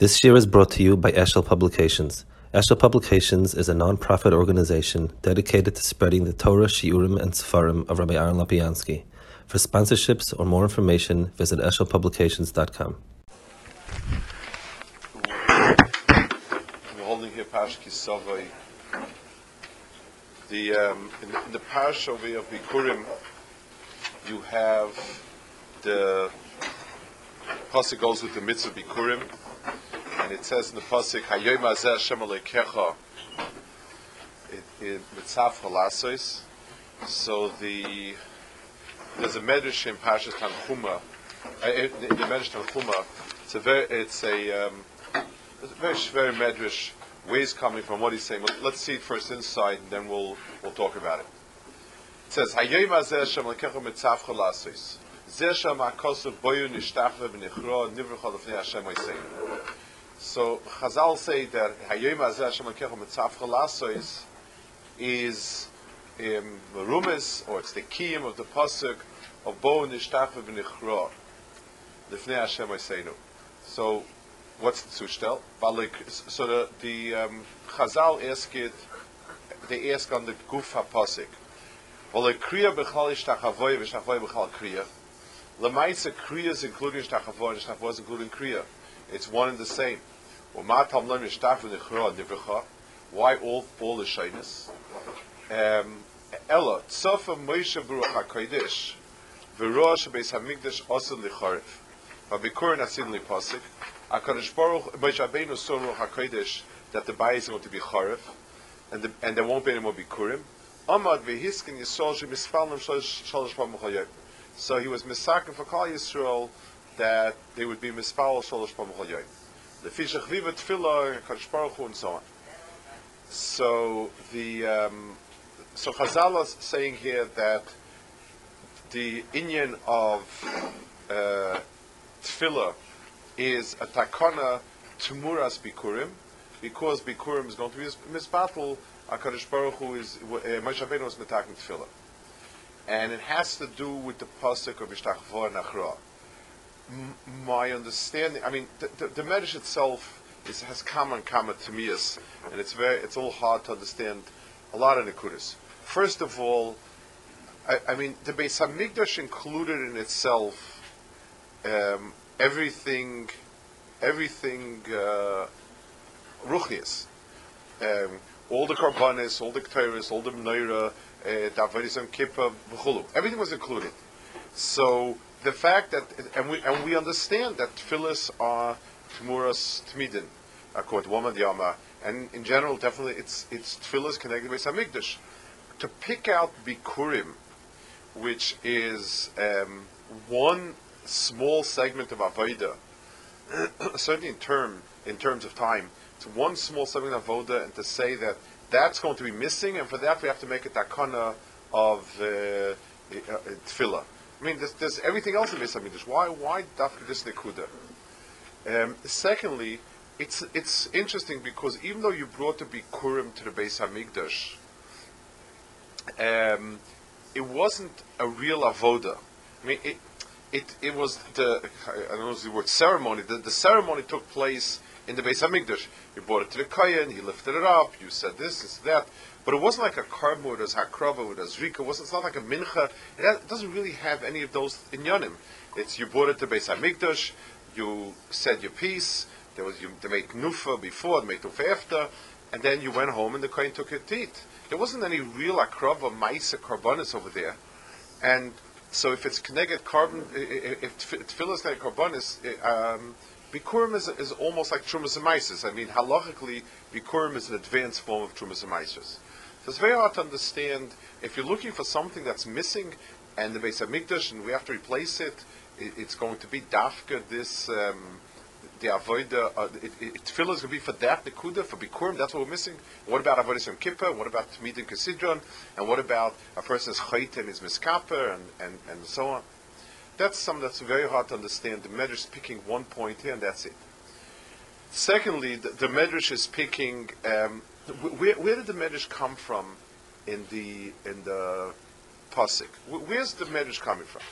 This year is brought to you by Eshel Publications. Eshel Publications is a non-profit organization dedicated to spreading the Torah, Shiurim, and Sefarim of Rabbi Aaron Lapiansky. For sponsorships or more information, visit eshelpublications.com. We're holding here Pash Ki Savo. The um, in, the, in the of Bikurim, you have the pasuk goes with the mitzvah Bikurim, and it says in the pasuk Hayoy Mazeh Hashem Alekecha in Mitzaf Halasos. So the there's a medrash in Parshas Tanchuma. Uh, in the medrash Tanchuma, it's a very it's a um, it's a very very medrash ways coming from what he's saying. Let's see it first inside, and then we'll we'll talk about it. It says Hayoy Mazeh Hashem Alekecha Mitzaf Halasos. Shem HaKosav Boyu Nishtachve V'Nichro Nivrecha L'Fnei Hashem Oiseinu. So Chazal say that Hayyim Azeh Hashem Lekecha Mitzaf Chalasois is um, the rumis, or it's the kiyim of the pasuk of Bo Nishtach V'Nichro Lifnei Hashem Oiseinu. So what's the zushtel? Balik. So the the um, Chazal ask it. They ask on the guf hapasik. Well, a kriya b'chal ishtachavoy v'shtachavoy b'chal kriya. Lemaisa kriya is including ishtachavoy and ishtachavoy is including kriya. It's one and the same. Why all all the shyness? Um, Ella Tzofa Moshe Baruch Hakodesh V'roa Shebeis Hamikdash Osen Licharif V'Bikurin Asin Lipasik Hakadosh Baruch Moshe Rabbeinu saw Ruach Hakodesh that the bayis is going to be Charif and the, and there won't be any more Bikurim. Amad V'Hiskin Yisrael Shemispalim Shalosh Pamachayim. So he was misakin for Kal Yisrael that they would be mispal Shalosh Pamachayim the Fishach Viva Tefillah, Kadosh Baruch Hu, and so on. So the um, so Chazal is saying here that the Inyan of uh, Tefillah is a takana tumuras bikurim, because bikurim is going to be misbattle. Hakadosh Baruch Hu is uh, Moshe was metaking Tefillah, and it has to do with the pasuk of Ishtachvor Nachra my understanding, I mean, the, the, the Medrash itself is, has common common to me, and it's very, it's a little hard to understand a lot of Nikudas. First of all, I, I mean, the Beis Hamikdash included in itself um, everything, everything uh. Um, all the karbanis, all the kteris, all the menorah, uh, avodas and kippah, everything was included. So the fact that, and we, and we understand that tefillas are tmuras tmidin, according to Woman Yama, and in general, definitely it's, it's tefillas connected with Samikdash. To pick out Bikurim, which is um, one small segment of Avodah, certainly in term in terms of time, it's one small segment of Avodah, and to say that that's going to be missing, and for that we have to make a takana of uh, uh, tefillah. I mean, there's, there's everything else in Beis Hamikdash. Why, why dafka this nekuda? Um, secondly, it's it's interesting because even though you brought the bikurim to the Beis Hamikdash, um, it wasn't a real avoda. I mean, it it it was the I don't know the word ceremony. The, the ceremony took place in the Beis Hamikdash. You brought it to the Kayan, he lifted it up, you said this, this, that. But it wasn't like a karma with a hakrava with a zrika. It wasn't, it's not like a mincha. It, has, it, doesn't really have any of those inyanim. It's you brought it to Beis Hamikdash, you said your piece. There was you they made nufa before, they made nufa after, and then you went home and the kohen took it to. There wasn't any real akrava maisa karbonis over there, and so if it's connected carbon, if tefillah is connected karbonis, um, Bikurim is, is almost like Trumas and. I mean, halachically, Bikurim is an advanced form of Trumas and. So it's very hard to understand if you're looking for something that's missing and the base of Hamikdash and we have to replace it, it it's going to be dafka this um, the avoida uh, it, it, is going to be for that the nekuda for bikurim. That's what we're missing. What about avodah yom kippur? What about tmid and kasidron? And what about a person's chayt and his miskaper and, and and so on? That's something that's very hard to understand. The medrash is picking one point here and that's it. Secondly, the, the medrash is picking um, where, where did the Medrash come from in the in the pasuk? Where's the Medrash coming from?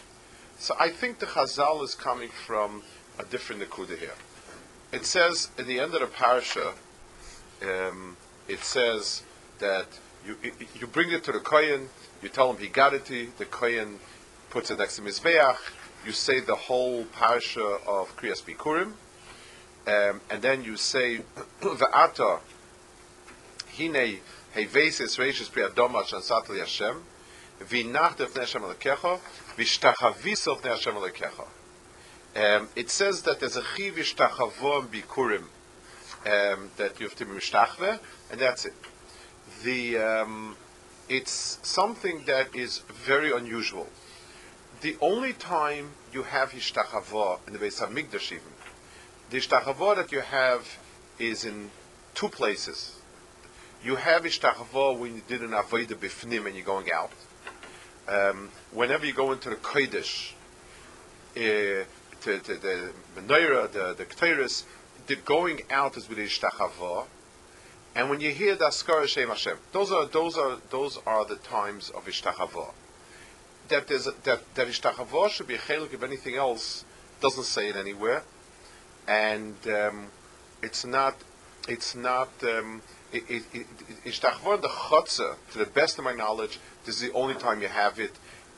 So I think the Chazal is coming from a different Nakuda here. it says at the end of the parasha, um, it says that you, you bring it to the kohen, you tell him he got it the kohen puts it next to Mizbeach, you say the whole parasha of Kriyas Bikurim, um, and then you say, Va'ata, hine, pri adoma shansat li Hashem. Um, it says that there's a chiv ishtachavo bikurim um, that you have to be mishtachve, and that's it. The um, it's something that is very unusual. The only time you have hishtachavo in the Beis Hamikdash even, the hishtachavo that you have is in two places. You have ishtachavo when you did an avodah bifnim and you're going out. Um, whenever you go into the kodesh, uh, to, to the menorah, the the ketores, the going out is with the and when you hear the askara shem Hashem, those are those are those are the times of ishtachava. That there's a, that that ishtachava should be a chelik of anything else doesn't say it anywhere, and um, it's not it's not. Um, it, the chotzer, to the best of my knowledge, this is the only time you have it,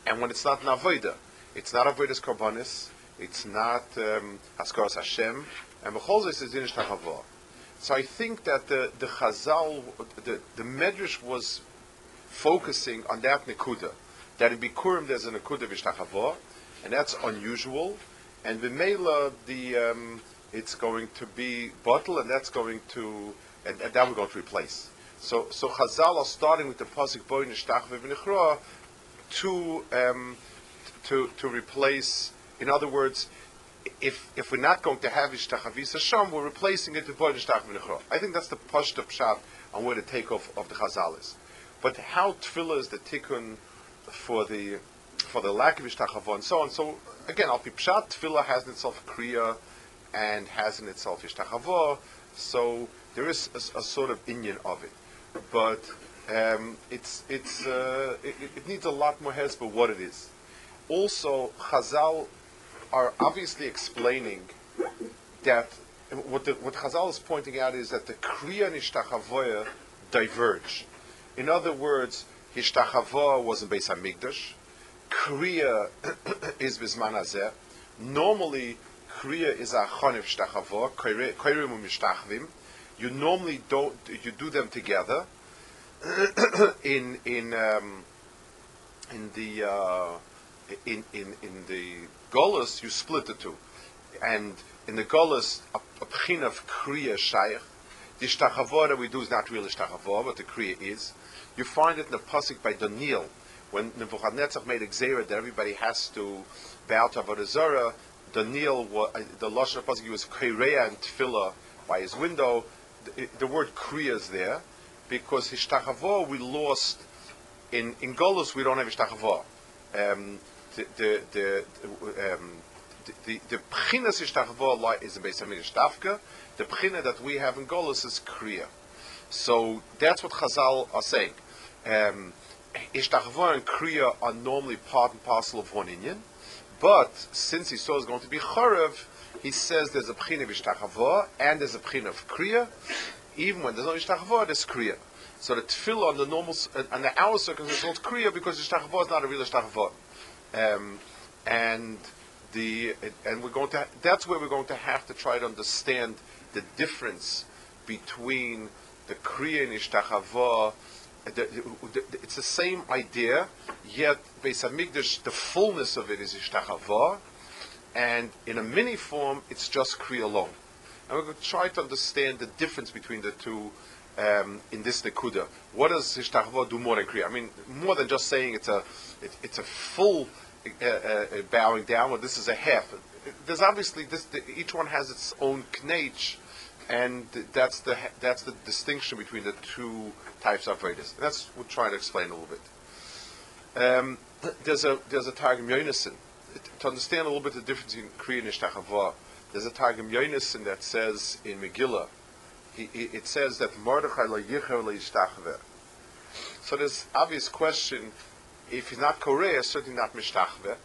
and when it's not an avodah, it's not avodas karbonis, it's not um, Haskaras Hashem, and Bechol is Inish Tachava. So I think that the, the Chazal, the, the Medrash was focusing on that Nekuda, that in Bikurim there's a Nekuda Vishtachava, and that's unusual, and Vimela, the, um, it's going to be bottle, and that's going to, and, and that we're going to replace. So, so Chazal are starting with the pasuk boy nishtach to um, to to replace in other words, if if we're not going to have Ishtachavisa Hashem, we're replacing it with Boy Ishtach I think that's the Pashta Pshat on where the takeoff of the Chazal is. But how Tefillah is the tikkun for the for the lack of Ishtachavo and so on. So again, Al Pshat Tefillah has in itself Kriya and has in itself Ishtachavo. So there is a, a sort of Indian of it, but um, it's it's uh, it, it, needs a lot more heads for what it is. Also, Chazal are obviously explaining that what, the, what Chazal is pointing out is that the Kriya and Ishtachavoya diverge. In other words, Ishtachavoah was in Beis Hamikdash. Kriya is Bisman Hazeh. Normally, Kriya is a Chonev Ishtachavoah, Koirim Mishtachvim. You normally don't, you do them together. in, in, um, in the, uh, in, in, in the Golas, you split the two. And in the Golas, a, pchin of Kriya Shaykh, the Shtachavor that we do is not really Shtachavor, but the Kriya is. You find it in the Pasuk by Daniel, when Nebuchadnezzar made a Xera that everybody has to bow to Avodah Daniel, uh, the Lashon of Pasuk, was Kaireya and Tefillah by his window. The, the word Kriya is there, because his Shtachavor we lost, in, in Golos we don't have Shtachavor. Um, the the the um, the the pchinas ishtachvo is the base of Dafka. The pchina that we have in Golos is kriya. So that's what Chazal are saying. Um, ishtachvo and kriya are normally part and parcel of one Indian, but since he saw it's going to be chorev, he says there's a pchina of ishtachvo and there's a pchina of kriya. Even when there's no ishtachvo, there's kriya. So the tefillah on the normal, on the hour circumstance is called kriya because ishtachvo is not a real ishtachvo. Um, and the and we're going to that's where we're going to have to try to understand the difference between the Kriya and Ishtachava. It's the same idea, yet Beis Hamikdash, the fullness of it is Ishtachava, and in a mini form, it's just Kriya alone. And we're going to try to understand the difference between the two um, in this Nekuda. What does Ishtachava do more than Kriya? I mean, more than just saying it's a it, it's a full uh, uh, bowing down, or this is a half. There's obviously this. The, each one has its own knach, and that's the that's the distinction between the two types of Vedas. That's what we're trying to explain a little bit. Um, there's a there's a Targum Yonason to understand a little bit the difference in Kriya and Ishtachava. There's a Targum Yonason that says in Megillah, he, he, it says that Mordechai la yicher So there's obvious question if he's not Korea, certainly not Mishtachve.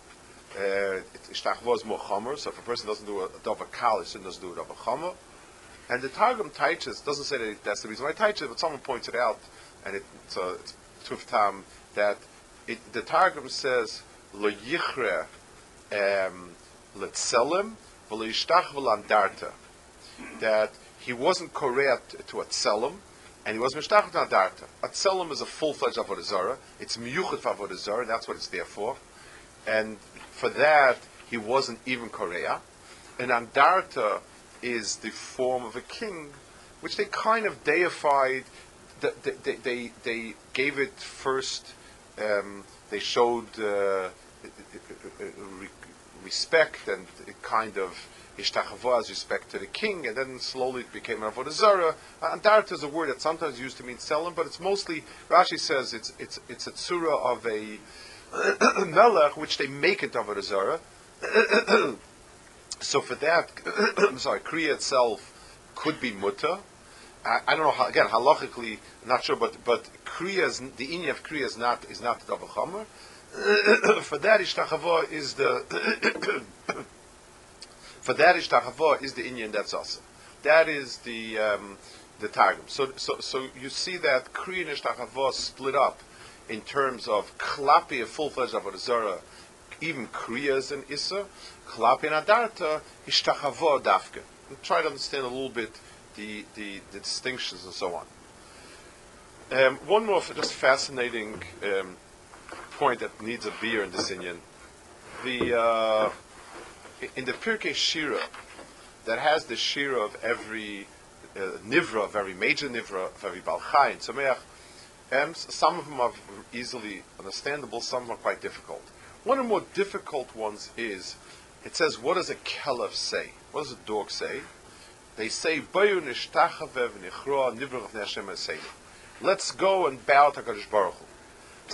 Uh, is more chomer, so if a person doesn't do a Dova Kal, he doesn't do a Dova chomer. And the Targum Taichas doesn't say that that's the reason why Taichas, but someone pointed out, and it, so it's Tuf Tam, that it, the Targum says, Lo Yichre um, V'landarta. That he wasn't correct to Atzelim, and he was Mishtach Nadarta. Atzelim is a full-fledged Avodah. It's Miyuchat for Avodah that's what it's there for. And for that, he wasn't even Korea. And Andarta is the form of a king, which they kind of deified. They, they, they, they gave it first, um, they showed uh, respect and kind of ishtachava as respect to the king, and then slowly it became avodah zara. Uh, and Andarta is a word that sometimes used to mean selim, but it's mostly Rashi says it's it's it's a tzura of a melech which they make it avodah zara. so for that, I'm sorry, kriya itself could be mutter. I, I, don't know how, again halachically not sure, but but kriya is, the inya of kriya is not is not the chomer. for that ishtachava is the for that ishtachava is the Indian that's also. That is the um, the targum. So so so you see that kriya and ishtachava split up in terms of klapi a full fledged avodah even kriyas and issa, klapi and adarta ishtachava dafke. Try to understand a little bit the, the, the distinctions and so on. Um, one more just fascinating um, point that needs a beer in this Indian. The uh, in the Pirkei Shira, that has the Shira of every uh, Nivra, of every major Nivra, of every Balchai and Sameach, um, some of them are easily understandable, some are quite difficult. One of the more difficult ones is, it says, what does a Kelef say? What does a dog say? They say. Let's go and bow to HaKadosh Baruch Hu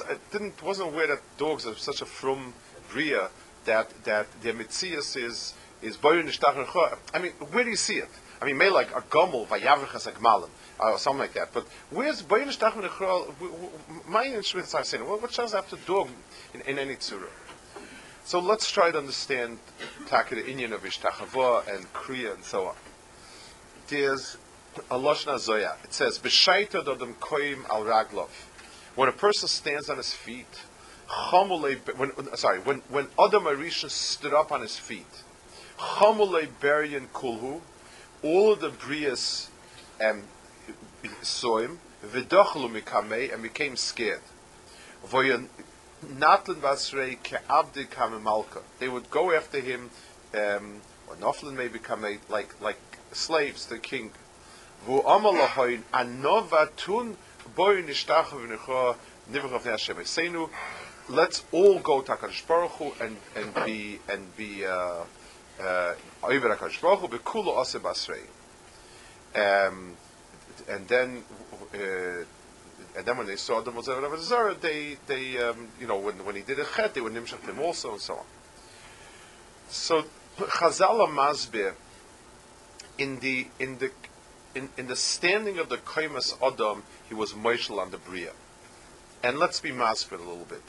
it didn't wasn't aware that dogs are such a from bria that that their mitzias is is I mean, where do you see it? I mean, may like a gomel vayavrachas agmalim uh, or something like that. But where's boyin nishtachar My instruments are saying, well, what does have to dog in, in any tzura? So let's try to understand taka the Indian of ishtachava and kriya and so on. There's a loshna zoya. It says b'shaita dodem koim al raglov. When a person stands on his feet, when, sorry, when, when Adam Arisha stood up on his feet, Chamule Berian Kulhu, all of the Brias um, saw him, Vidachlu Mikamei, and became scared. Voyan Natlin Vasrei Ke'abdi Kamemalka. They would go after him, um, or Noflin may become like, like slaves to the king. Vu Amalahoin Anovatun Let's all go to Hakadosh Baruch Hu and and be and be uh, uh. Um, and then. Uh, and then when they saw them was Zara, they they um, you know when when he did a chet, they would nimshach him also and so on. So Chazal Masbir in the in the in, in the standing of the Kaimas Adam, he was Moishel on the Bria. And let's be maspid a little bit.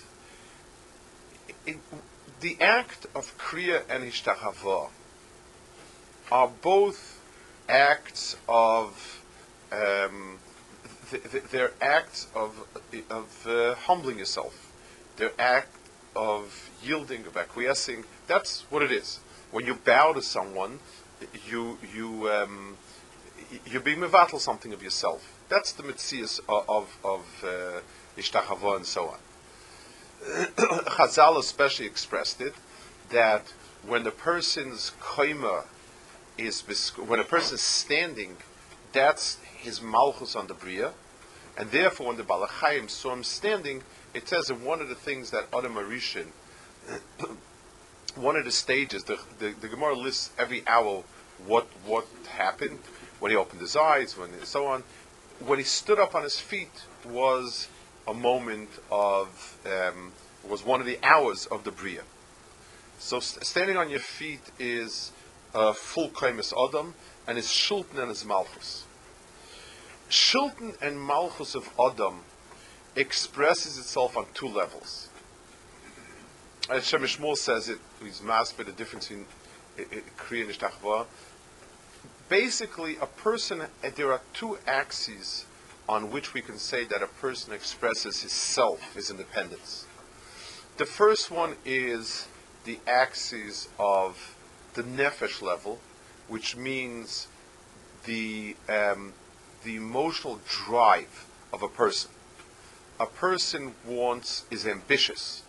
In, the act of Kriya and Ishtahava are both acts of um, th- th- they're acts of of uh, humbling yourself. They're act of yielding, of acquiescing. That's what it is. When you bow to someone, you you um, you're being mevatel something of yourself. That's the mitzias of of, uh, and so on. Chazal especially expressed it that when the person's koima is when a person is standing, that's his malchus on the bria, and therefore when the balachayim saw him standing, it says in one of the things that Adam Arishin, one of the stages, the, the, the Gemara lists every hour what what happened when he opened his eyes, when and so on. When he stood up on his feet was a moment of um, was one of the hours of the bria. So st- standing on your feet is a full kaimis adam, and is shulton and is malchus. Shulton and malchus of adam expresses itself on two levels. As Shemishmul says it, he's masked by the difference in Kriya and basically, a person, there are two axes on which we can say that a person expresses his self, his independence. The first one is the axis of the nefesh level, which means the um, the emotional drive of a person. A person wants is ambitious.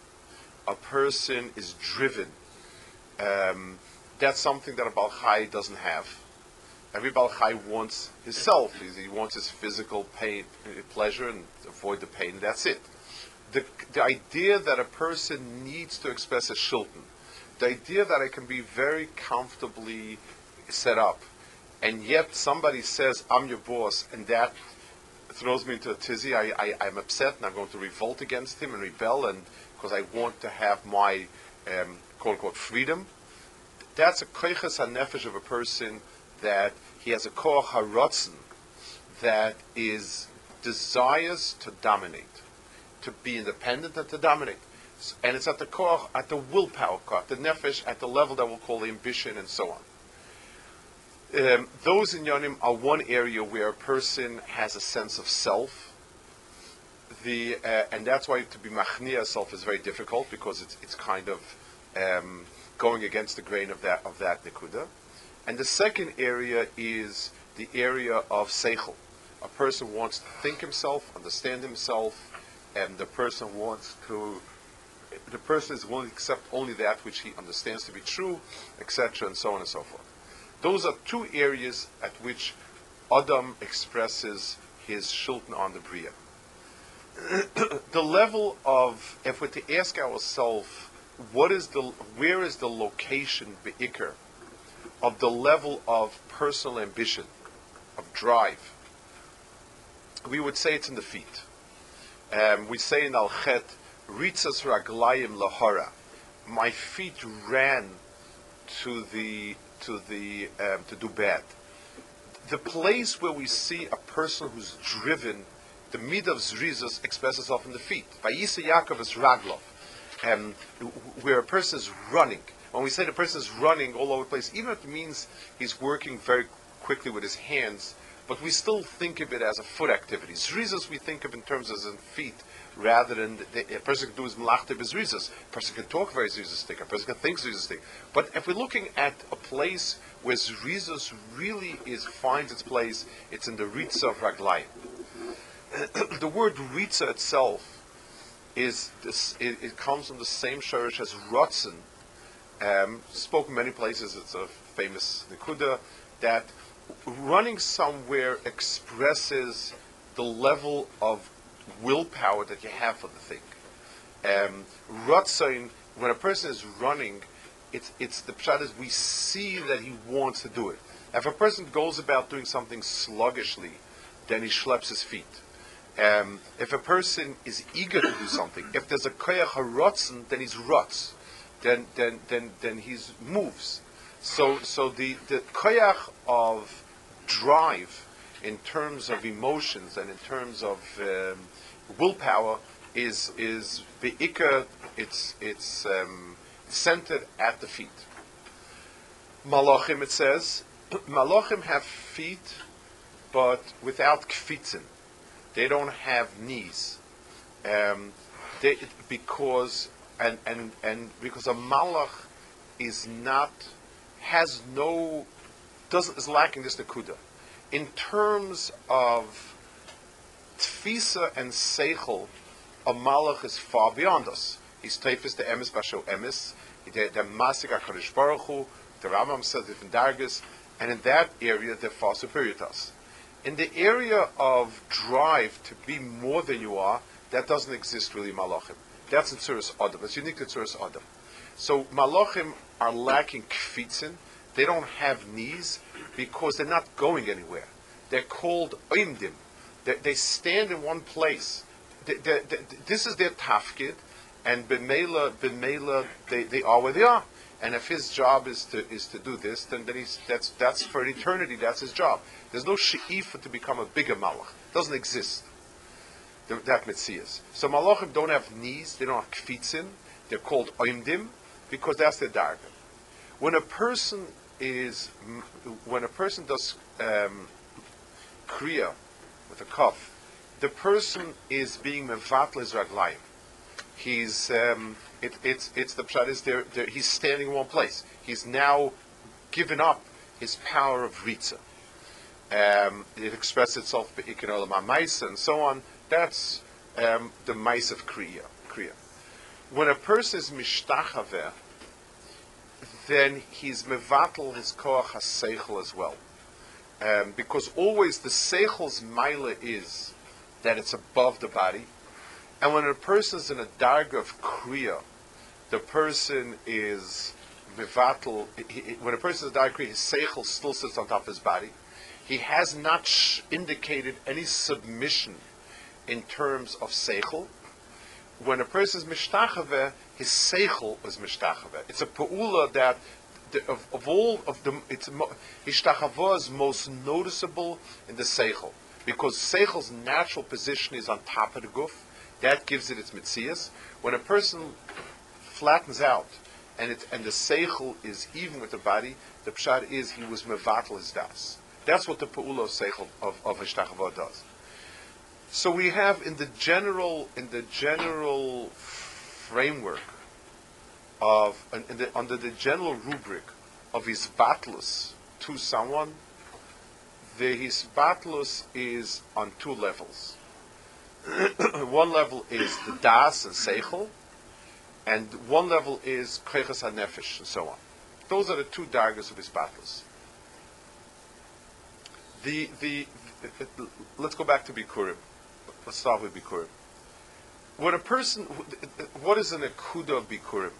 A person is driven. Um, that's something that a Balchai doesn't have. Every Balchai wants himself. He wants his physical pain, pleasure, and avoid the pain. That's it. The, the idea that a person needs to express a shilton, the idea that I can be very comfortably set up, and yet somebody says, I'm your boss, and that throws me into a tizzy. I, I, am upset and I'm going to revolt against him and rebel and because I want to have my um, quote unquote freedom. That's a koiches hanefesh of a person that he has a koach harotzen that is desires to dominate, to be independent and to dominate. And it's at the koach, at the willpower koach, the nefesh, at the level that we'll call ambition and so on. Um, those in Yonim are one area where a person has a sense of self. The, uh, and that's why to be machnia self is very difficult because it's, it's kind of um, going against the grain of that of that nikuda. And the second area is the area of seichel. A person wants to think himself, understand himself, and the person wants to. The person is willing to accept only that which he understands to be true, etc., and so on and so forth. Those are two areas at which Adam expresses his shulton on the Bria. the level of, if we're to ask ourselves, what is the, where is the location, be'ikr, of the level of personal ambition, of drive, we would say it's in the feet. Um, we say in Al Chet, Ritzas Raglayim Lahara. My feet ran to the to the um, to do bad. The place where we see a person who's driven, the mid of zrizos expresses itself in the feet. Vayisa Yaakov is raglov, um, where a person is running. When we say the person is running all over the place, even if it means he's working very quickly with his hands, but we still think of it as a foot activity. Zrizos we think of in terms of feet, rather than the, a person can do his malachta bezrizas. A person can talk very zrizastic. A person can think zrizastic. But if we're looking at a place where zrizas really is finds its place, it's in the ritza of raglayim. the word ritza itself is this, it, it, comes from the same shirish as rotzen. Um, spoken many places. It's a famous nikuda that running somewhere expresses the level of willpower that you have for the thing. Um, when a person is running, it's, it's the pshat is we see that he wants to do it. If a person goes about doing something sluggishly, then he schleps his feet. Um, if a person is eager to do something, if there's a koyach harotzen, then he's ruts, then then then then he's moves. So so the the koyach of drive in terms of emotions and in terms of um, willpower is is beika. It's it's um, centered at the feet. Malachim, it says, Malachim have feet, but without kfitzin. They don't have knees, um, they, because and and and because a malach is not has no doesn't is lacking this nakuda. In terms of tfisa and seichel, a malach is far beyond us. He's tefis the emes basho emes, the masik HaKadosh Baruch Hu, the Rambam says different dargis, and in that area they're far superior to us. In the area of drive to be more than you are, that doesn't exist really malachim. That's in Tzuras Adam. It's unique to Tzuras Adam. So malachim are lacking kfitzin. They don't have knees because they're not going anywhere. They're called oimdim. They, they stand in one place. They, they, this is their tafkid, and b'meila, b'meila, they, they are where they are. And if his job is to is to do this, then, then he's, that's that's for eternity. That's his job. There's no she'ifa to become a bigger malach. It doesn't exist. The, that mitzias. So malachim don't have knees. They don't have kfitzin. They're called oimdim because that's their darga. When a person is when a person does um, kriya with a cough, the person is being mevatl his. He's um, it, it's it's the pshat is there, there. He's standing in one place. He's now given up his power of ritza. Um, it expresses itself be'ikinolam and so on. That's um, the mice of kriya. kriya. When a person is mishtachaveh, then he's mevatel his koach haseichel as well. Um, because always the seichel's mila is that it's above the body. And when a person is in a darg of kriya, the person is mevatel. When a person is in a darg kriya, his seichel still sits on top of his body. He has not sh- indicated any submission in terms of seichel. When a person is mishtachave, his seichel is mishtachave. It's a peula that the, of, of all of the it's hishtachava is most noticeable in the seichel because seichel's natural position is on top of the guf. That gives it its mitzias. When a person flattens out and it and the seichel is even with the body, the pshat is he was mevatel his das. That's what the peula of seichel of, of does. So we have in the general in the general framework of the, under the general rubric of his battles to someone, the his battles is on two levels. one level is the das and seichel, and one level is kreches hanefesh and so on. Those are the two dargers of his battles. The, the, the, let's go back to Bikurim. Let's start with Bikurim. When a person, what is an akuda of Bikurim?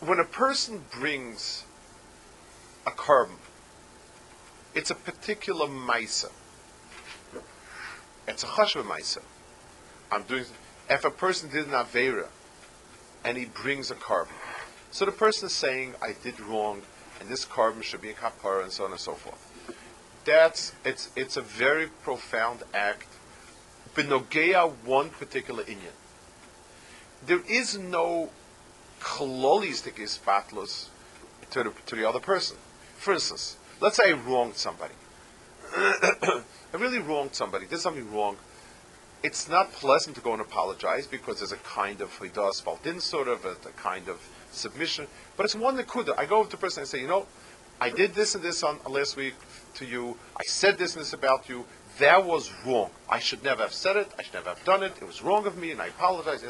When a person brings a carbon, it's a particular maisa. It's a chashva maisa. I'm doing. If a person did an avera, and he brings a carbon, so the person is saying, "I did wrong, and this carbon should be a kapara," and so on and so forth. That's it's it's a very profound act benogea one particular inyan. There is no kololistic ispatlus to the, to the other person. For instance, let's say I wronged somebody. I really wronged somebody, did something wrong. It's not pleasant to go and apologize because there's a kind of hidas baltin sort of a, a, kind of submission. But it's one nakuda. I go to the person and say, you know, I did this and this on last week to you. I said this and this about you that was wrong. I should never have said it. I should never have done it. It was wrong of me, and I apologize.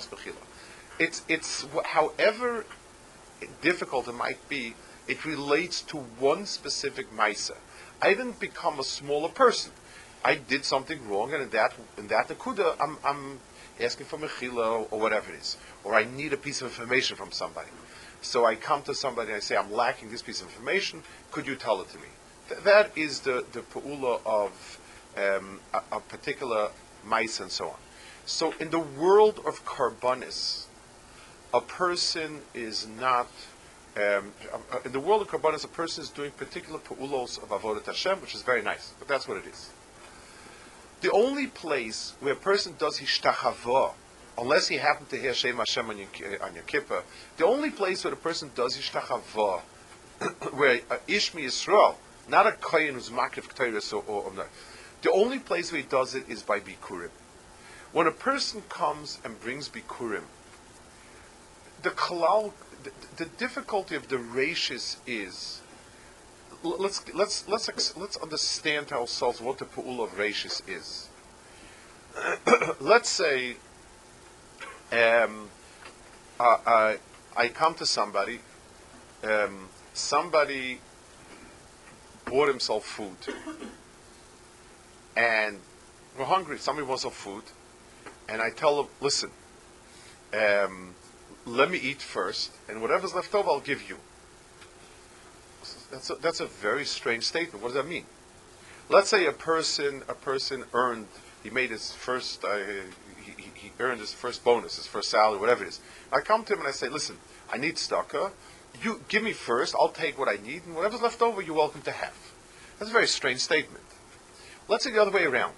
It's it's however difficult it might be. It relates to one specific ma'isa. I didn't become a smaller person. I did something wrong, and in that in that nakuda, I'm, I'm asking for mechila or whatever it is, or I need a piece of information from somebody. So I come to somebody and I say, I'm lacking this piece of information. Could you tell it to me? Th- that is the the pu'ula of um, a, a, particular mice and so on. So in the world of carbonis, a person is not. Um, in the world of carbonis, a person is doing particular pu'ulos of avodat Hashem, which is very nice, but that's what it is. The only place where a person does hishtachava, unless he happened to hear Shem Hashem on your, on your kippah, the only place where a person does hishtachava, where uh, Ishmi Yisrael, not a kohen who's makif k'tayris or, or, or the only place where he does it is by Bikurim. When a person comes and brings Bikurim, the kalal, the, the difficulty of the rashis is let's let's let's let's understand ourselves what the pu'ul of rashis is. let's say um, uh, uh, I come to somebody, um, somebody bought himself food and we're hungry. Somebody wants some food, and I tell them, listen, um, let me eat first, and whatever's left over, I'll give you. That's a, that's a very strange statement. What does that mean? Let's say a person a person earned he made his first uh, he, he, earned his first bonus, his first salary, whatever it is. I come to him and I say, listen, I need staka. You give me first. I'll take what I need, and whatever's left over, you're welcome to have. That's a very strange statement. Let's say the other way around.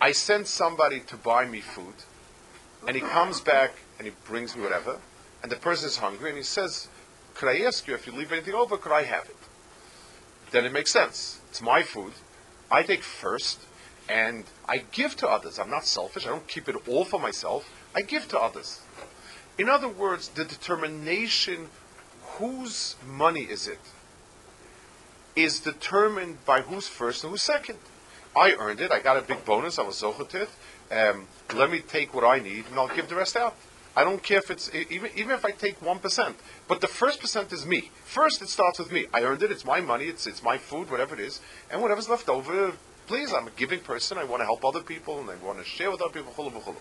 I send somebody to buy me food, and he comes back and he brings me whatever, and the person is hungry, and he says, could I ask you if you leave anything over, could I have it? Then it makes sense. It's my food. I take first, and I give to others. I'm not selfish. I don't keep it all for myself. I give to others. In other words, the determination whose money is it is determined by who's first and who's second. I earned it. I got a big bonus. I was zochetit. Um, let me take what I need, and I'll give the rest out. I don't care if it's even even if I take one percent, but the first percent is me. First, it starts with me. I earned it. It's my money. It's it's my food, whatever it is, and whatever's left over. Please, I'm a giving person. I want to help other people, and I want to share with other people. Chulu, chulu.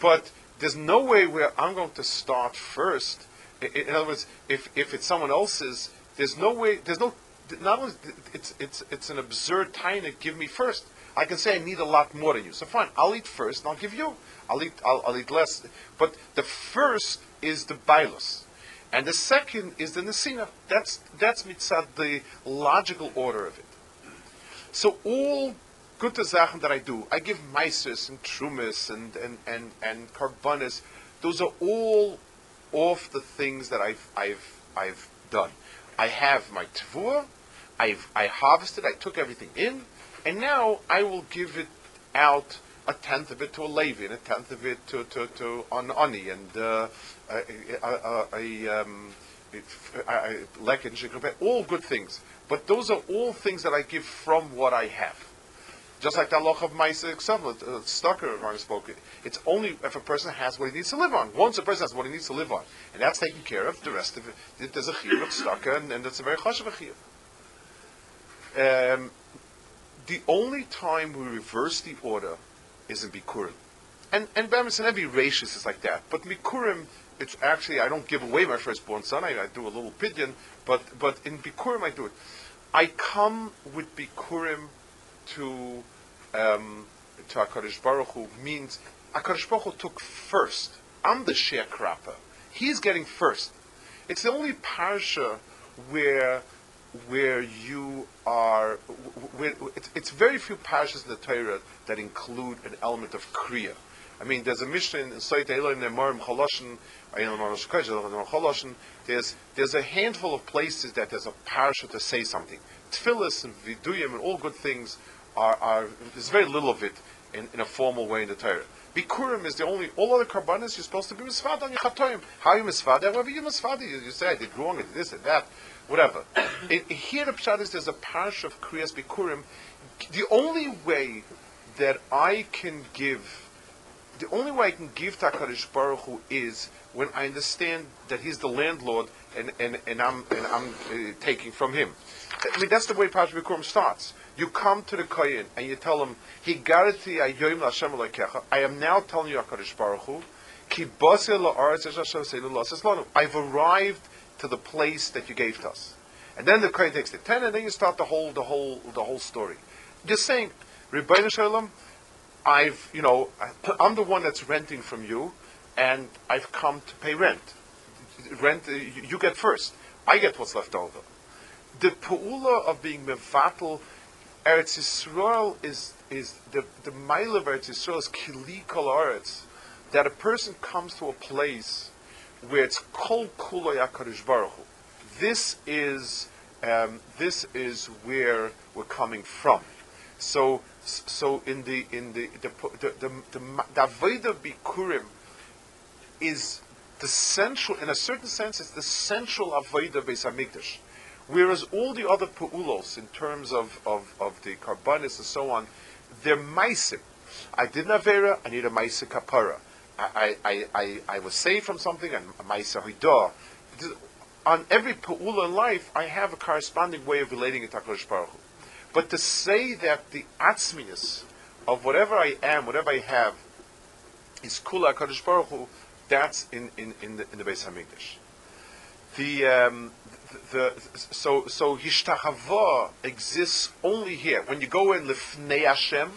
But there's no way where I'm going to start first. In, other words, if if it's someone else's, there's no way. There's no. Not only it's it's it's an absurd to give me first. I can say I need a lot more than you. So fine, I'll eat first, and I'll give you. I'll eat, I'll, I'll eat less. But the first is the bailus. And the second is the nesina. That's, that's mitzad, the logical order of it. So all good zachen that I do, I give mises and trumas and, and, and, and karbanis, those are all off the things that I've, I've, I've done. I have my tavua, I've, I harvested, I took everything in, and now I will give it out a tenth of it to a Levi, and a tenth of it to to, to on Ani, and uh, a, a, a, um, all good things. But those are all things that I give from what I have. Just like the law of Maisa itself, uh, Stucker spoke. It's only if a person has what he needs to live on. Once a person has what he needs to live on, and that's taken care of, the rest of it, there's a chiyuv of Stucker, and, and that's a very chashav chiyuv. Um, the only time we reverse the order is in Bikurim. And and Bemis and every ratius is like that. But Bikurim, it's actually I don't give away my firstborn son. I, I do a little pidyon, but but in Bikurim I do it. I come with Bikurim to um, to Hakadosh Baruch Hu means Hakadosh Baruch Hu took first. I'm the sharecropper. He's getting first. It's the only parsha where where you are, where, it's, it's, very few parshas in the Torah that include an element of kriya. I mean, there's a Mishnah in Sait in Nemarim Choloshin, there's there's a handful of places that there's a parasha to say something. Tfilis and viduyim and all good things are, are there's very little of it in, in a formal way in the Torah. Bikurim is the only, all other karbanis you're supposed to be misfad on your chatoim. How you misfad? However you misfad, you, you say I did wrong, I did this and that whatever. it, here the pshat is there's a parish of Kriyas Bikurim. The only way that I can give, the only way I can give Takarish Baruch Hu is when I understand that he's the landlord and, and, and I'm, and I'm uh, taking from him. I mean, that's the way Parish Bikurim starts. You come to the Koyin and you tell him, I am now telling you, HaKadosh Baruch Hu, I've arrived to the place that you gave to us. And then the Kohen takes the ten, and then you start the whole, the whole, the whole story. Just saying, Rebbeinu Shalom, I've, you know, I'm the one that's renting from you, and I've come to pay rent. Rent, you get first. I get what's left over. The pu'ula of being mevatel, Eretz Yisrael is, is the, the mile of Eretz Yisrael is kili kol that a person comes to a place where it's kol kulo yakarish baruch This is um, this is where we're coming from. So so in the in the the the the, the, the bikurim is the central in a certain sense it's the central avodah beis. Whereas all the other pu'ulos, in terms of, of, of the carbonis and so on, they're maisim. I did an I need a maisa kapara. I, I, I, I was saved from something, and my sahidah. On every pa'ula in life, I have a corresponding way of relating it to HaKadosh Baruch Hu. But to say that the atzmius of whatever I am, whatever I have, is kula HaKadosh Baruch Hu, that's in, in, in the, in the Beis HaMikdash. The, um, the, so, so Hishtachava exists only here. When you go in Lifnei Hashem,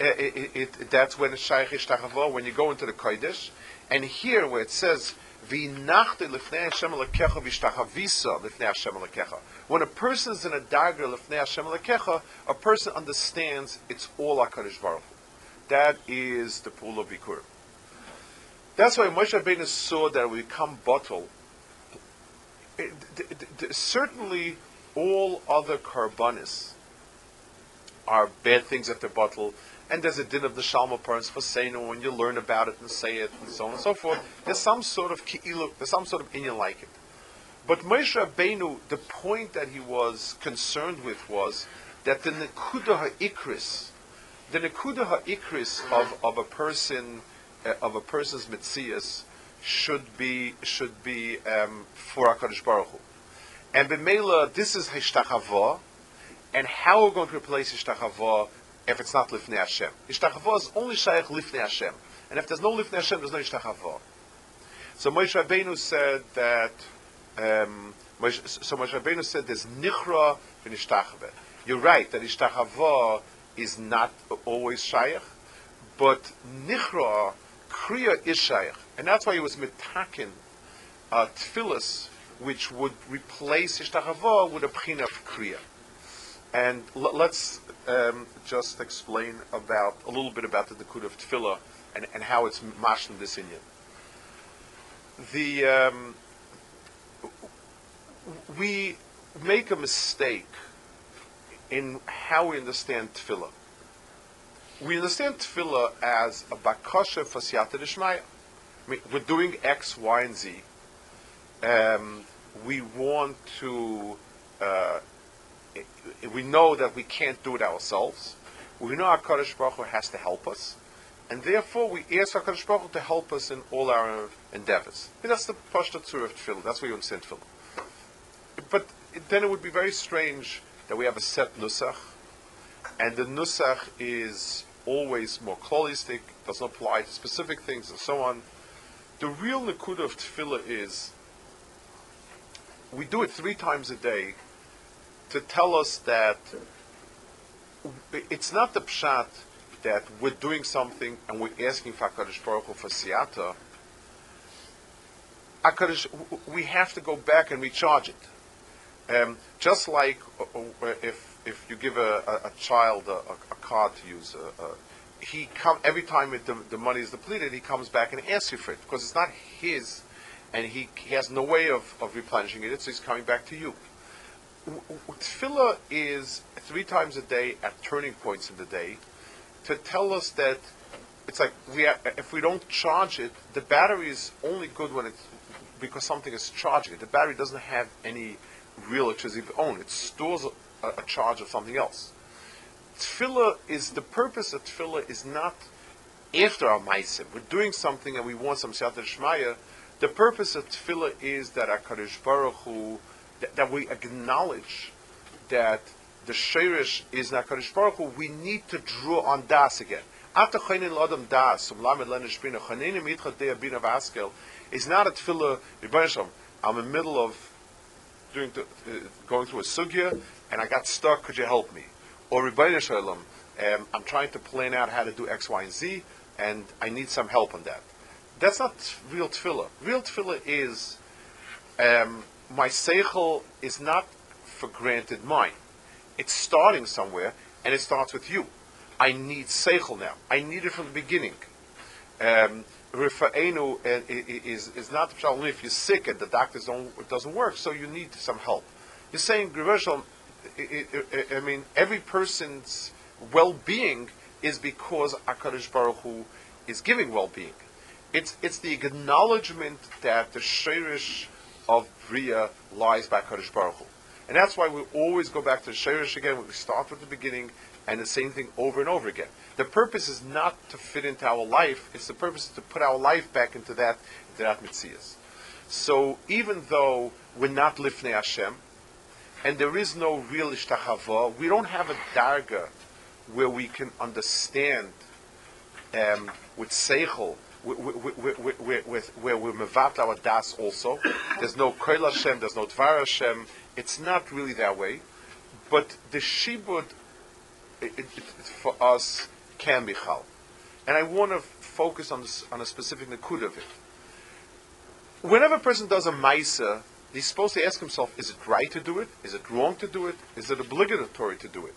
it, it, that's when it's shaykh ishtachavo, when you go into the kodesh, and here where it says v'inachte lifnei Hashem lekecha v'ishtachavisa lifnei Hashem lekecha. When a person is in a dagger lifnei Hashem lekecha, a person understands it's all Hakadosh Baruch That is the pool of Bikur. That's why Moshe Rabbeinu saw that we become bottle certainly all other carbonis are bad things at the bottle, and there's a din of the Shalma parents for saying when you learn about it and say it and so on and so forth. There's some sort of ki'ilu, there's some sort of inyan like it. But Moshe Rabbeinu, the point that he was concerned with was that the nekuda ha'ikris, the nekuda ha'ikris of, of a person, uh, of a person's mitzias, should be should be um, for Hakadosh Baruch Hu. And b'meila, this is hishtachava, and how we're going to replace hishtachava if it's not lifnei Hashem. Hishtachava is only shaykh lifnei Hashem, and if there's no lifnei Hashem, there's no hishtachava. So Moshe Rabbeinu said that. Um, so Moshe Rabbeinu said there's nichra in v'nishtachave. You're right that hishtachava is not always shaykh, but nichra kriya is shaykh, and that's why he was mitakin uh, which would replace hishtachava with a pchina of kriya. And l- let's um, just explain about a little bit about the Nakud of Tefillah and, and how it's mashlim this inyan. The um, we make a mistake in how we understand Tefillah. We understand Tefillah as a bakasha for siyata d'shmaya. We're doing X, Y, and Z. Um, we want to. Uh, we know that we can't do it ourselves. We know our Kaddish Baruch Hu has to help us, and therefore we ask our Kaddish Baruch Hu to help us in all our endeavors. That's the Pashta Tzur of Tefillah. That's what you understand Tefillah. But then it would be very strange that we have a set nusach, and the nusach is always more klolistic, doesn't apply to specific things, and so on. The real nakuda of tefillah is we do it three times a day to tell us that it's not the pshat that we're doing something and we're asking for HaKadosh Baruch Hu for siyata. HaKadosh, we have to go back and recharge it. Um, just like uh, uh, if, if you give a, a, a child a, a, card to use, he come every time it, the, the money is depleted, he comes back and asks you for it because it's not his, and he, he has no way of, of replenishing it, so he's coming back to you. Tefillah is three times a day at turning points in the day to tell us that it's like we have, if we don't charge it, the battery is only good when it's because something is charging it. The battery doesn't have any real electricity of its own. It stores a, a charge of something else. Tefillah is the purpose of tefillah is not after our ma'asim. We're doing something and we want some siyata shmaya. The purpose of tefillah is that Hakadosh Baruch Hu that, that we acknowledge that the shirish is not Hakadosh Baruch Hu. We need to draw on das again. After chayin l'adam das, um lamed lenish bina chayin mitcha deya bina vaskel is not a tefillah. I'm in the middle of doing the, uh, going through a sugya and I got stuck. Could you help me? Or Rebbeinu Shalom, um, I'm trying to plan out how to do X, Y, and Z, and I need some help on that. That's not real tefillah. Real tefillah is um, my seichel is not for granted mine. It's starting somewhere, and it starts with you. I need seichel now. I need it from the beginning. Um, Rifa'enu uh, is, is not only if you're sick and the doctor don't doesn't work, so you need some help. You're saying, Graveshal, I mean, every person's well-being is because Hakadosh Baruch Hu is giving well-being. It's it's the acknowledgement that the shirish of Bria lies by Hakadosh Baruch Hu, and that's why we always go back to the shirish again. We start with the beginning and the same thing over and over again. The purpose is not to fit into our life; it's the purpose to put our life back into that into that mitzias. So even though we're not lifnei Hashem, and there is no real ishtachava. We don't have a darga where we can understand um, with seichel, where we're mevat our das also. There's no koil Hashem, there's no dvar Hashem. It's not really that way. But the shibud, it, it, for us, can be chal. And I want to focus on, this, on a specific nakud of it. Whenever a person does a maisa, he's supposed to ask himself, is it right to do it? Is it wrong to do it? Is it obligatory to do it?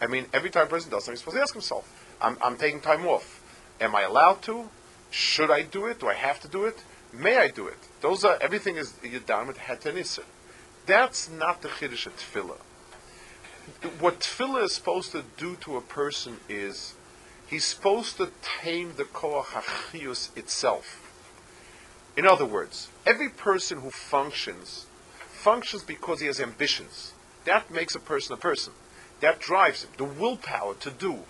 I mean, every time a person does something, he's supposed to ask himself, I'm, I'm taking time off. Am I allowed to? Should I do it? Do I have to do it? May I do it? Those are, everything is, you're down with het That's not the chiddush of tefillah. What tefillah is supposed to do to a person is he's supposed to tame the koach hachiyus itself. In other words, every person who functions functions because he has ambitions. That makes a person a person. That drives him. The willpower to do.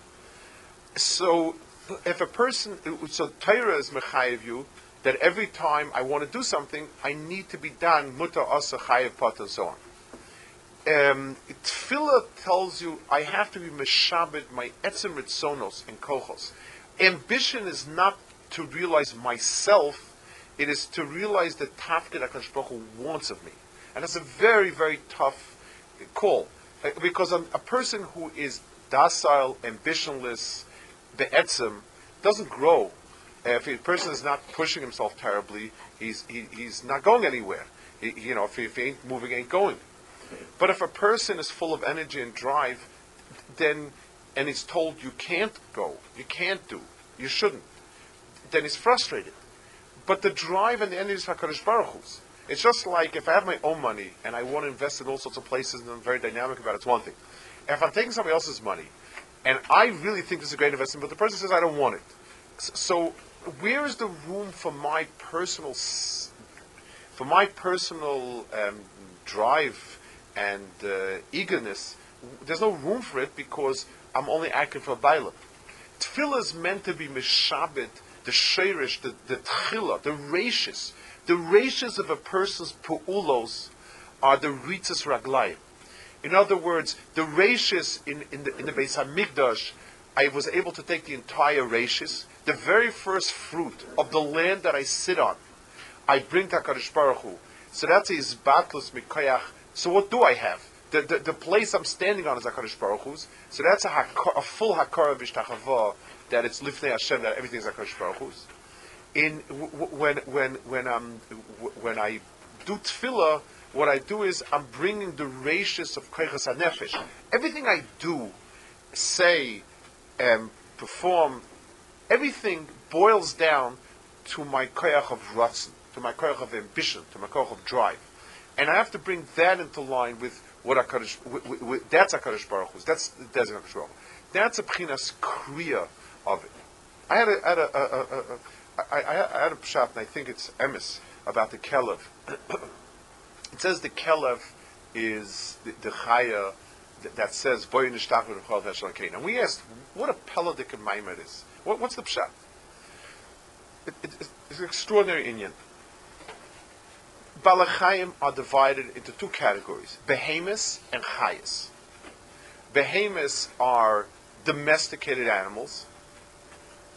So, if a person, so Torah is mechayev you that every time I want to do something, I need to be done muta asa chayev pot and so on. Um, Tefillah tells you I have to be meshabed my etzem ritzonos and kochos. Ambition is not to realize myself; it is to realize the tafkid Hakadosh Baruch Hu wants of me, and that's a very, very tough call because a, person who is docile, ambitionless, be'etzem, doesn't grow. If a person is not pushing himself terribly, he's he, he's not going anywhere. He, you know, if he, if he ain't moving, ain't going. But if a person is full of energy and drive, then and he's told you can't go, you can't do, you shouldn't, then he's frustrated. But the drive and the energy is Hakadosh Baruch Hu's. It's just like if I have my own money and I want to invest in all sorts of places and I'm very dynamic about it, it's one thing. If I'm taking somebody else's money and I really think this is a great investment, but the person says I don't want it. So where is the room for my personal, for my personal um, drive and uh, eagerness? There's no room for it because I'm only acting for a bailam. Tefillah is meant to be mishabit, the sheirish, the, the tchila, the ratius. The ratios of a person's pu'ulos are the ritzas raglayim. In other words, the ratios in, in the, in the Beis HaMikdash, I was able to take the entire ratios, the very first fruit of the land that I sit on, I bring to HaKadosh Baruch Hu. So that's a Izbatlus Mikoyach. So what do I have? The, the, the, place I'm standing on is HaKadosh Baruch Hu's. So that's a, hakor, a full Hakara Vishtachava, that it's Lifnei Hashem, that everything is HaKadosh Baruch Hu's. In, when, when, when, um, when I do tefillah, what I do is I'm bringing the ratios of Koichas HaNefesh. Everything I do, say, and perform, everything boils down to my Koyach of Ratzin, to my Koyach of ambition, to my Koyach of drive. And I have to bring that into line with what HaKadosh, that's HaKadosh Baruch Hu, that's the Desert HaKadosh Baruch That's a Pchinas Kriya of it. I had a, had had a pshat, and I think it's emes about the kelev. It says the Kelev is the, the Chaya that, that says Boy Nishtach And we asked, what a Peladik and is. What, what's the pshat? It, it, it's an extraordinary inyan. Balachayim are divided into two categories: behemoths and chayas. Behemoths are domesticated animals,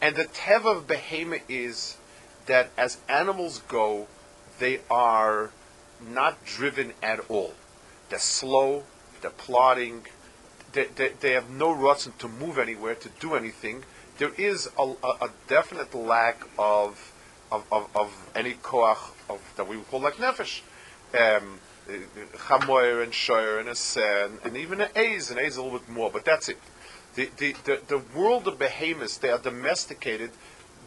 and the tev of behemoth is that as animals go, they are not driven at all. They're slow, they're plodding, they, they, they have no ruts to move anywhere, to do anything. There is a, a, a definite lack of, of, of, of, any koach of, that we would call like nefesh. Um, chamoyer and shoyer and a sen, and even an aze, an aze a little bit more, but that's it. The, the, the, the world of behemoths, they are domesticated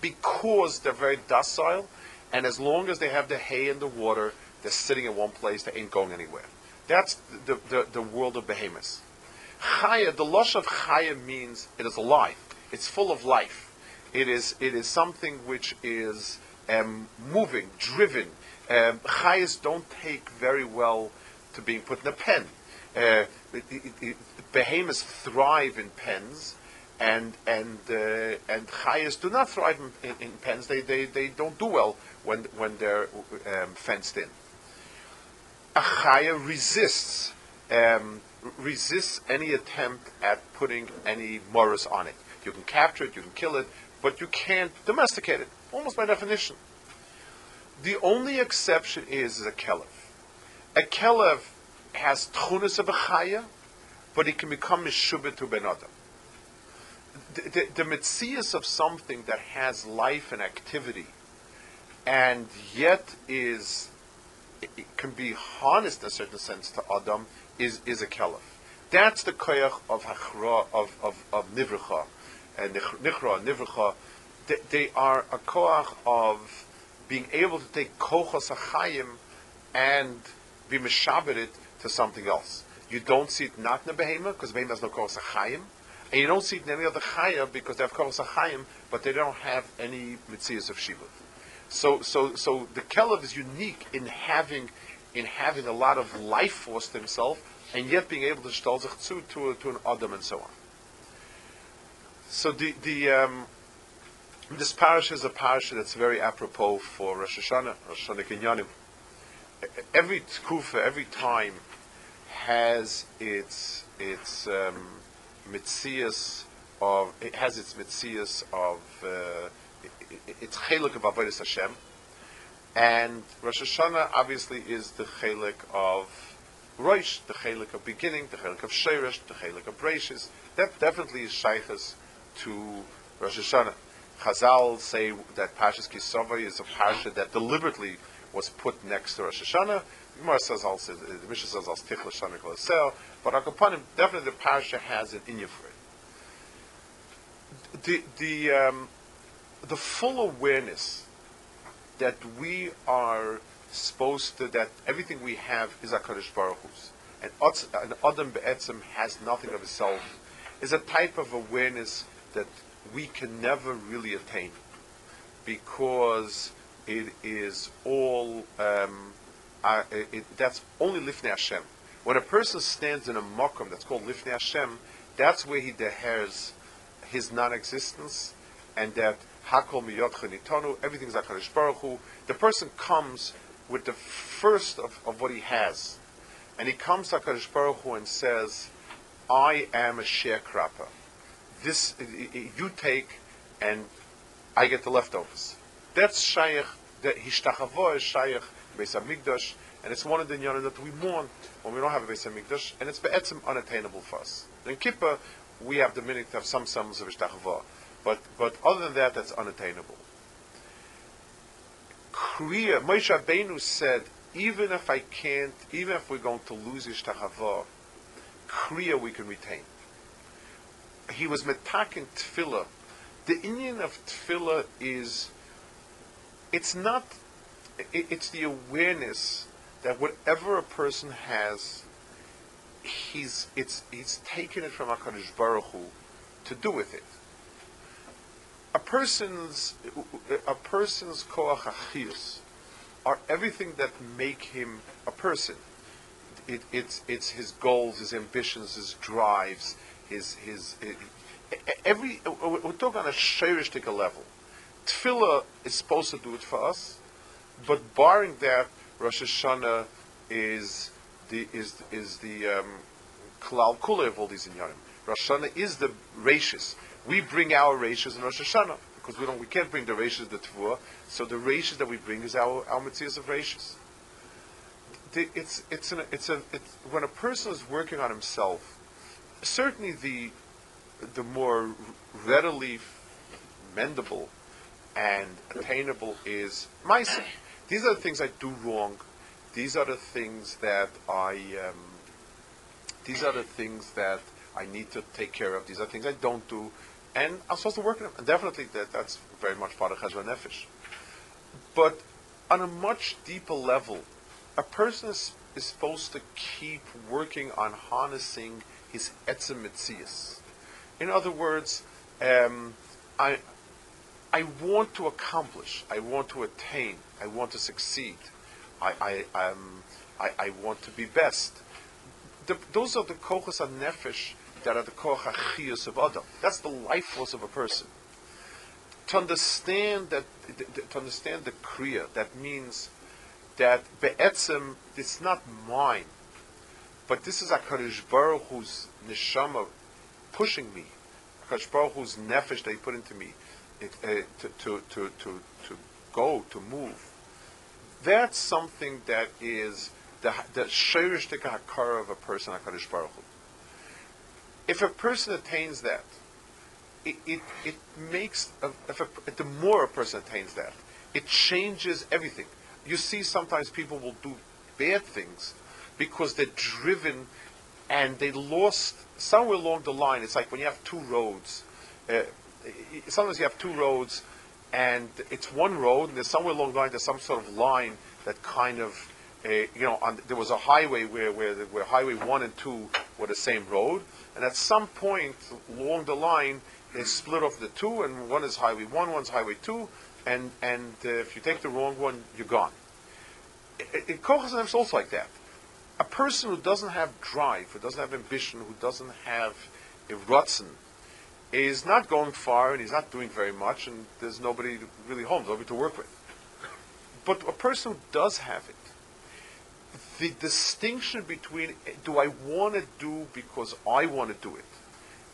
because they're very docile, and as long as they have the hay and the water, they're sitting in one place. They ain't going anywhere. That's the, the, the world of behemoths. Chaya, the lush of chaya means it is alive. It's full of life. It is, it is something which is um, moving, driven. Um, chayas don't take very well to being put in a pen. Uh, it, it, it, behemoths thrive in pens, and and uh, and chayas do not thrive in, in, in, pens. They, they, they don't do well when when they're um, fenced in a chaya resists um, resists any attempt at putting any morris on it. You can capture it, you can kill it, but you can't domesticate it, almost by definition. The only exception is, a kelev. A kelev has tchunas of a chaya, but it can become mishubit to ben adam. The, the, the mitzias of something that has life and activity, and yet is it can be harnessed in a certain sense to Adam is, is a kelef. That's the koyach of hachra, of, of, of nivracha. And nichra, nivracha, they, they, are a koach of being able to take kochas achayim and be mishabed to something else. You don't see it not in the behema because behema has no koros achayim, and you don't see it in any other chaya because they have koros achayim, but they don't have any mitzias of shibud. So, so, so the kelev is unique in having, in having a lot of life force to himself, and yet being able to shtol zu to, to an adam and so on. So the the um, this parish is a parish that's very apropos for Rosh Hashanah, Rosh Hashanah Kinyanim. Every tkufa, every time has its its um, of it has its mitzias of uh, it's chelik of avodas Hashem, and Rosh Hashanah obviously is the chelik of Rosh, the chelik of beginning, the chelik of Sheresh, the chelik of Breishis. That definitely is shaykhs to Rosh Hashanah. Chazal say that Pashas Ki Savo is a parsha that deliberately was put next to Rosh Hashanah. Gemara says also, the Mishnah says also Tichla Shana Kolasel, but Akapanim, definitely the parsha has an inya for it. The, the, um, the full awareness that we are supposed to, that everything we have is HaKadosh Baruch Hu's, and an Adam Be'etzim has nothing of itself, is a type of awareness that we can never really attain because it is all um, uh, it, that's only lifnei Hashem. When a person stands in a makom that's called lifnei Hashem, that's where he deheres his non-existence, and that hakol miyotcha nitonu, everything's Hakadosh Baruch Hu. The person comes with the first of, of what he has, and he comes to Hakadosh Baruch Hu and says, "I am a sharecropper." this you take and I get the leftovers. That's shaykh. The hishtachavo is shaykh beis hamikdash, and it's one of the nyanim that we mourn when we don't have a beis hamikdash, and it's be'etzim unattainable for us. In Kippur, we have the minute to have some semblance of hishtachavo, but but other than that, that's unattainable. Kriya, Moshe Rabbeinu said, even if I can't, even if we're going to lose hishtachavo, Kriya we can retain he was metaking tefillah. The inyan of tefillah is, it's not, it, it's the awareness that whatever a person has, he's it's he's taken it from Hakadosh Baruch Hu to do with it. A person's a person's koach achius are everything that make him a person. It, it's it's his goals, his ambitions, his drives, his his, his every we're talking on a shayristic level. Tefillah is supposed to do it for us, but barring that, Rosh Hashanah is the is is the um, klal kula of all these inyanim. Rosh Hashanah is the rachis. We bring our rachis in Rosh Hashanah because we don't we can't bring the rachis the tefua. So the rachis that we bring is our our mitzvahs of rachis. It's it's an, it's a it's, when a person is working on himself certainly the the more readily mendable and attainable is myself. These are the things I do wrong. These are the things that I. Um, these are the things that I need to take care of. These are things I don't do, and I'm supposed to work on them. And definitely, that that's very much part of Chazon Nefesh. But on a much deeper level, a person is, is supposed to keep working on harnessing his etzem mitzias. In other words, um, I, I want to accomplish, I want to attain, I want to succeed, I, I, um, I, I want to be best. The, those are the kochas and nefesh that are the koch of Adam. That's the life force of a person. To understand that, to understand the kriya, that means that be'etzem, it's not mine. But this is HaKadosh Baruch Hu's neshama pushing me. HaKadosh Baruch Hu's nefesh that he put into me it, uh, to, to, to, to, to go, to move. That's something that is the the hakara of a person, HaKadosh Baruch Hu. If a person attains that, it, it, it makes, a, if a, the more a person attains that, it changes everything. You see sometimes people will do bad things because they're driven and they lost somewhere along the line. It's like when you have two roads. Uh, sometimes you have two roads, and it's one road, and there's somewhere along the line there's some sort of line that kind of uh, you know, on, there was a highway where, where, the, where Highway 1 and 2 were the same road, and at some point along the line, they split off the two, and one is Highway 1, one's Highway 2, and, and uh, if you take the wrong one, you're gone. In Kochas is also like that. A person who doesn't have drive, who doesn't have ambition, who doesn't have a rutzen, is not going far, and he's not doing very much, and there's nobody really home, nobody to work with. But a person who does have it, the distinction between do I want to do because I want to do it,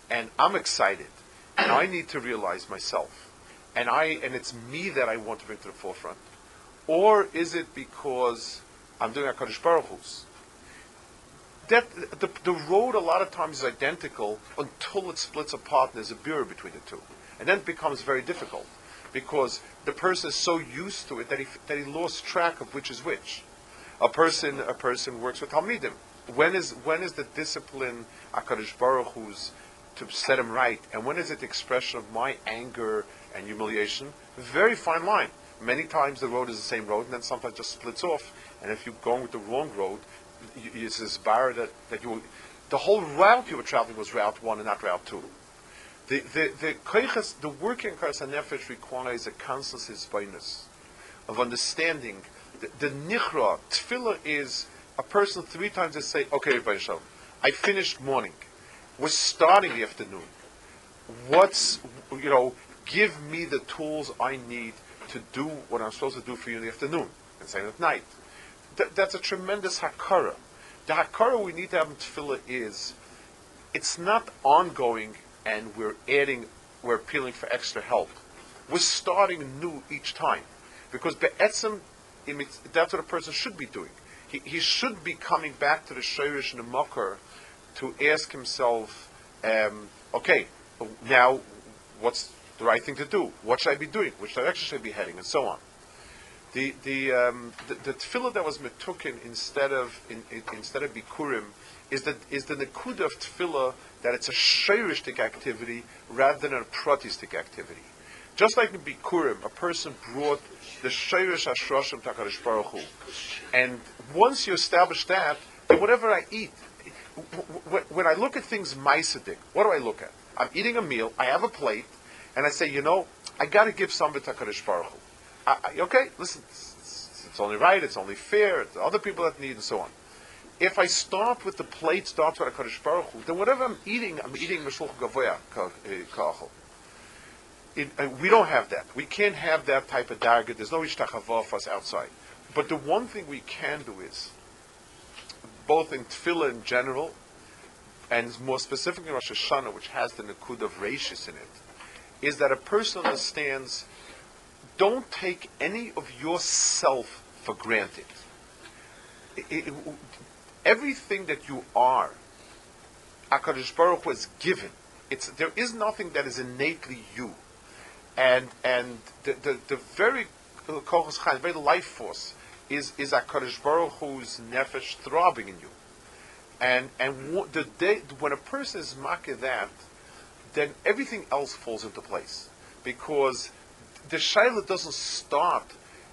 and I'm excited, and I need to realize myself, and I and it's me that I want to bring to the forefront, or is it because I'm doing a Kaddish Baruch Hu's? That the, the road a lot of times is identical until it splits apart and there's a barrier between the two, and then it becomes very difficult because the person is so used to it that he that he lost track of which is which. A person a person works with Talmidim. When is when is the discipline Hakadosh Baruch Hu's to set him right, and when is it the expression of my anger and humiliation? Very fine line. Many times the road is the same road, and then sometimes just splits off. And if you're going with the wrong road, it's this bar that, that you the whole route you were traveling was route one and not route two. The the the koiches, the working Karas Nefesh requires a constant hisbinus of understanding. The, the nichra tefillah is a person three times to say, "Okay, Shalom, I finished morning. We're starting the afternoon. What's you know? Give me the tools I need to do what I'm supposed to do for you in the afternoon, and same at night. Th- that's a tremendous hakara. The hakara we need to have in tefillah is it's not ongoing and we're adding, we're appealing for extra help. We're starting new each time. Because be'etzim, that's what a person should be doing. He, he should be coming back to the Shirish and the Makar to ask himself, um, okay, now what's the right thing to do? What should I be doing? Which direction should I be heading? And so on. The the um, the, the tefillah that was metukin instead of in, in, instead of bikurim is the is the nekuda of tefillah that it's a shayristic activity rather than a pratistic activity. Just like in Bikurim, a person brought the Shayrish Ashroshim Takarish Baruch. And once you establish that, then whatever I eat, when I look at things maisadik, what do I look at? I'm eating a meal, I have a plate, and I say, you know, I got to give some to Takarish Baruch. I, okay, listen, it's, it's, only right, it's only fair, it's other people that need, and so on if I start with the plate starts with a Kaddish Baruch Hu, then whatever I'm eating, I'm eating Meshulch Gavoya eh, Kachel. Uh, we don't have that. We can't have that type of darga. There's no ishtachava for us outside. But the one thing we can do is, both in tefillah in general, and more specifically Rosh Hashanah, which has the Nakud of Rashis in it, is that a person understands, don't take any of yourself for granted. It, it, everything that you are, Akadosh Baruch has given. It's there is nothing that is innately you, and and the the, the very kochos uh, very life force is is Akadosh Baruch Hu's nefesh throbbing in you, and and the day when a person is makir that, then everything else falls into place because the shaila doesn't start.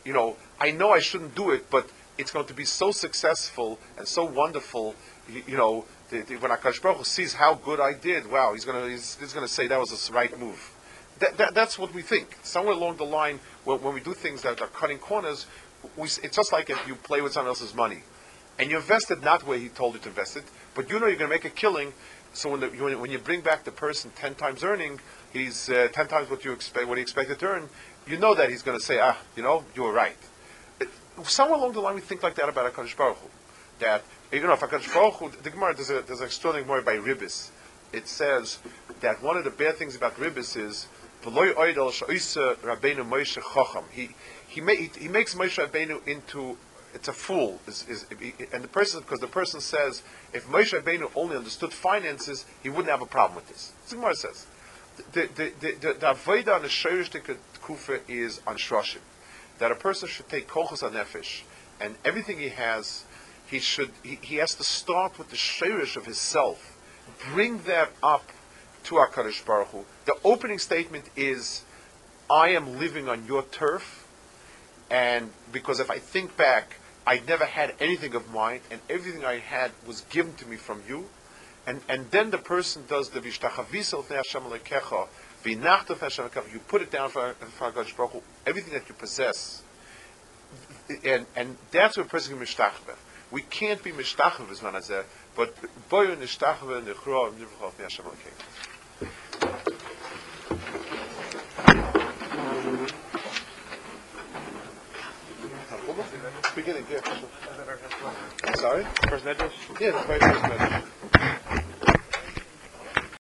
You know, I know I shouldn't do it, but it's going to be so successful and so wonderful. You, you know, the, the, when Akash Baruch sees how good I did, wow, he's going to he's, he's going to say that was the right move. That, that, that's what we think. Somewhere along the line, when, when we do things that are cutting corners, we, it's just like if you play with someone else's money, and you invest it not where he told you to invest it, but you know you're going to make a killing. So when, the, when you bring back the person ten times earning, he's uh, ten times what you expect, what he expected to earn. You know that he's going to say, ah, you know, you were right somewhere along the line we think like that about HaKadosh Baruch Hu. That, you know, if HaKadosh Baruch Hu, the Gemara, there's, a, there's an extraordinary Gemara by Ribbis. It says that one of the bad things about Ribbis is, he, he, ma- he, he makes Moshe Rabbeinu into it's a fool. And the person, because the person says, if Moshe Rabbeinu only understood finances, he wouldn't have a problem with this. Gemara says. The, the, the, Avodah on the Shirish Kufa is on Shroshim that a person should take kochos nefesh and everything he has, he should he, he has to start with the shirish of his self, bring that up to Hakadosh Baruch Hu. The opening statement is, "I am living on your turf," and because if I think back, I never had anything of mine, and everything I had was given to me from you. And, and then the person does the Vishtachavisa Hashem Alekecha, V'nachta Lefnei Hashem Alekecha, you put it down for, for HaKadosh Baruch everything that you possess. And, and that's what a person can mishtachve. We can't be mishtachve Bisman Hazeh, but boyu nishtachve nechro Lefnei Hashem Alekecha. Beginning, yeah. Sorry? First medrash? Yeah, the first medrash.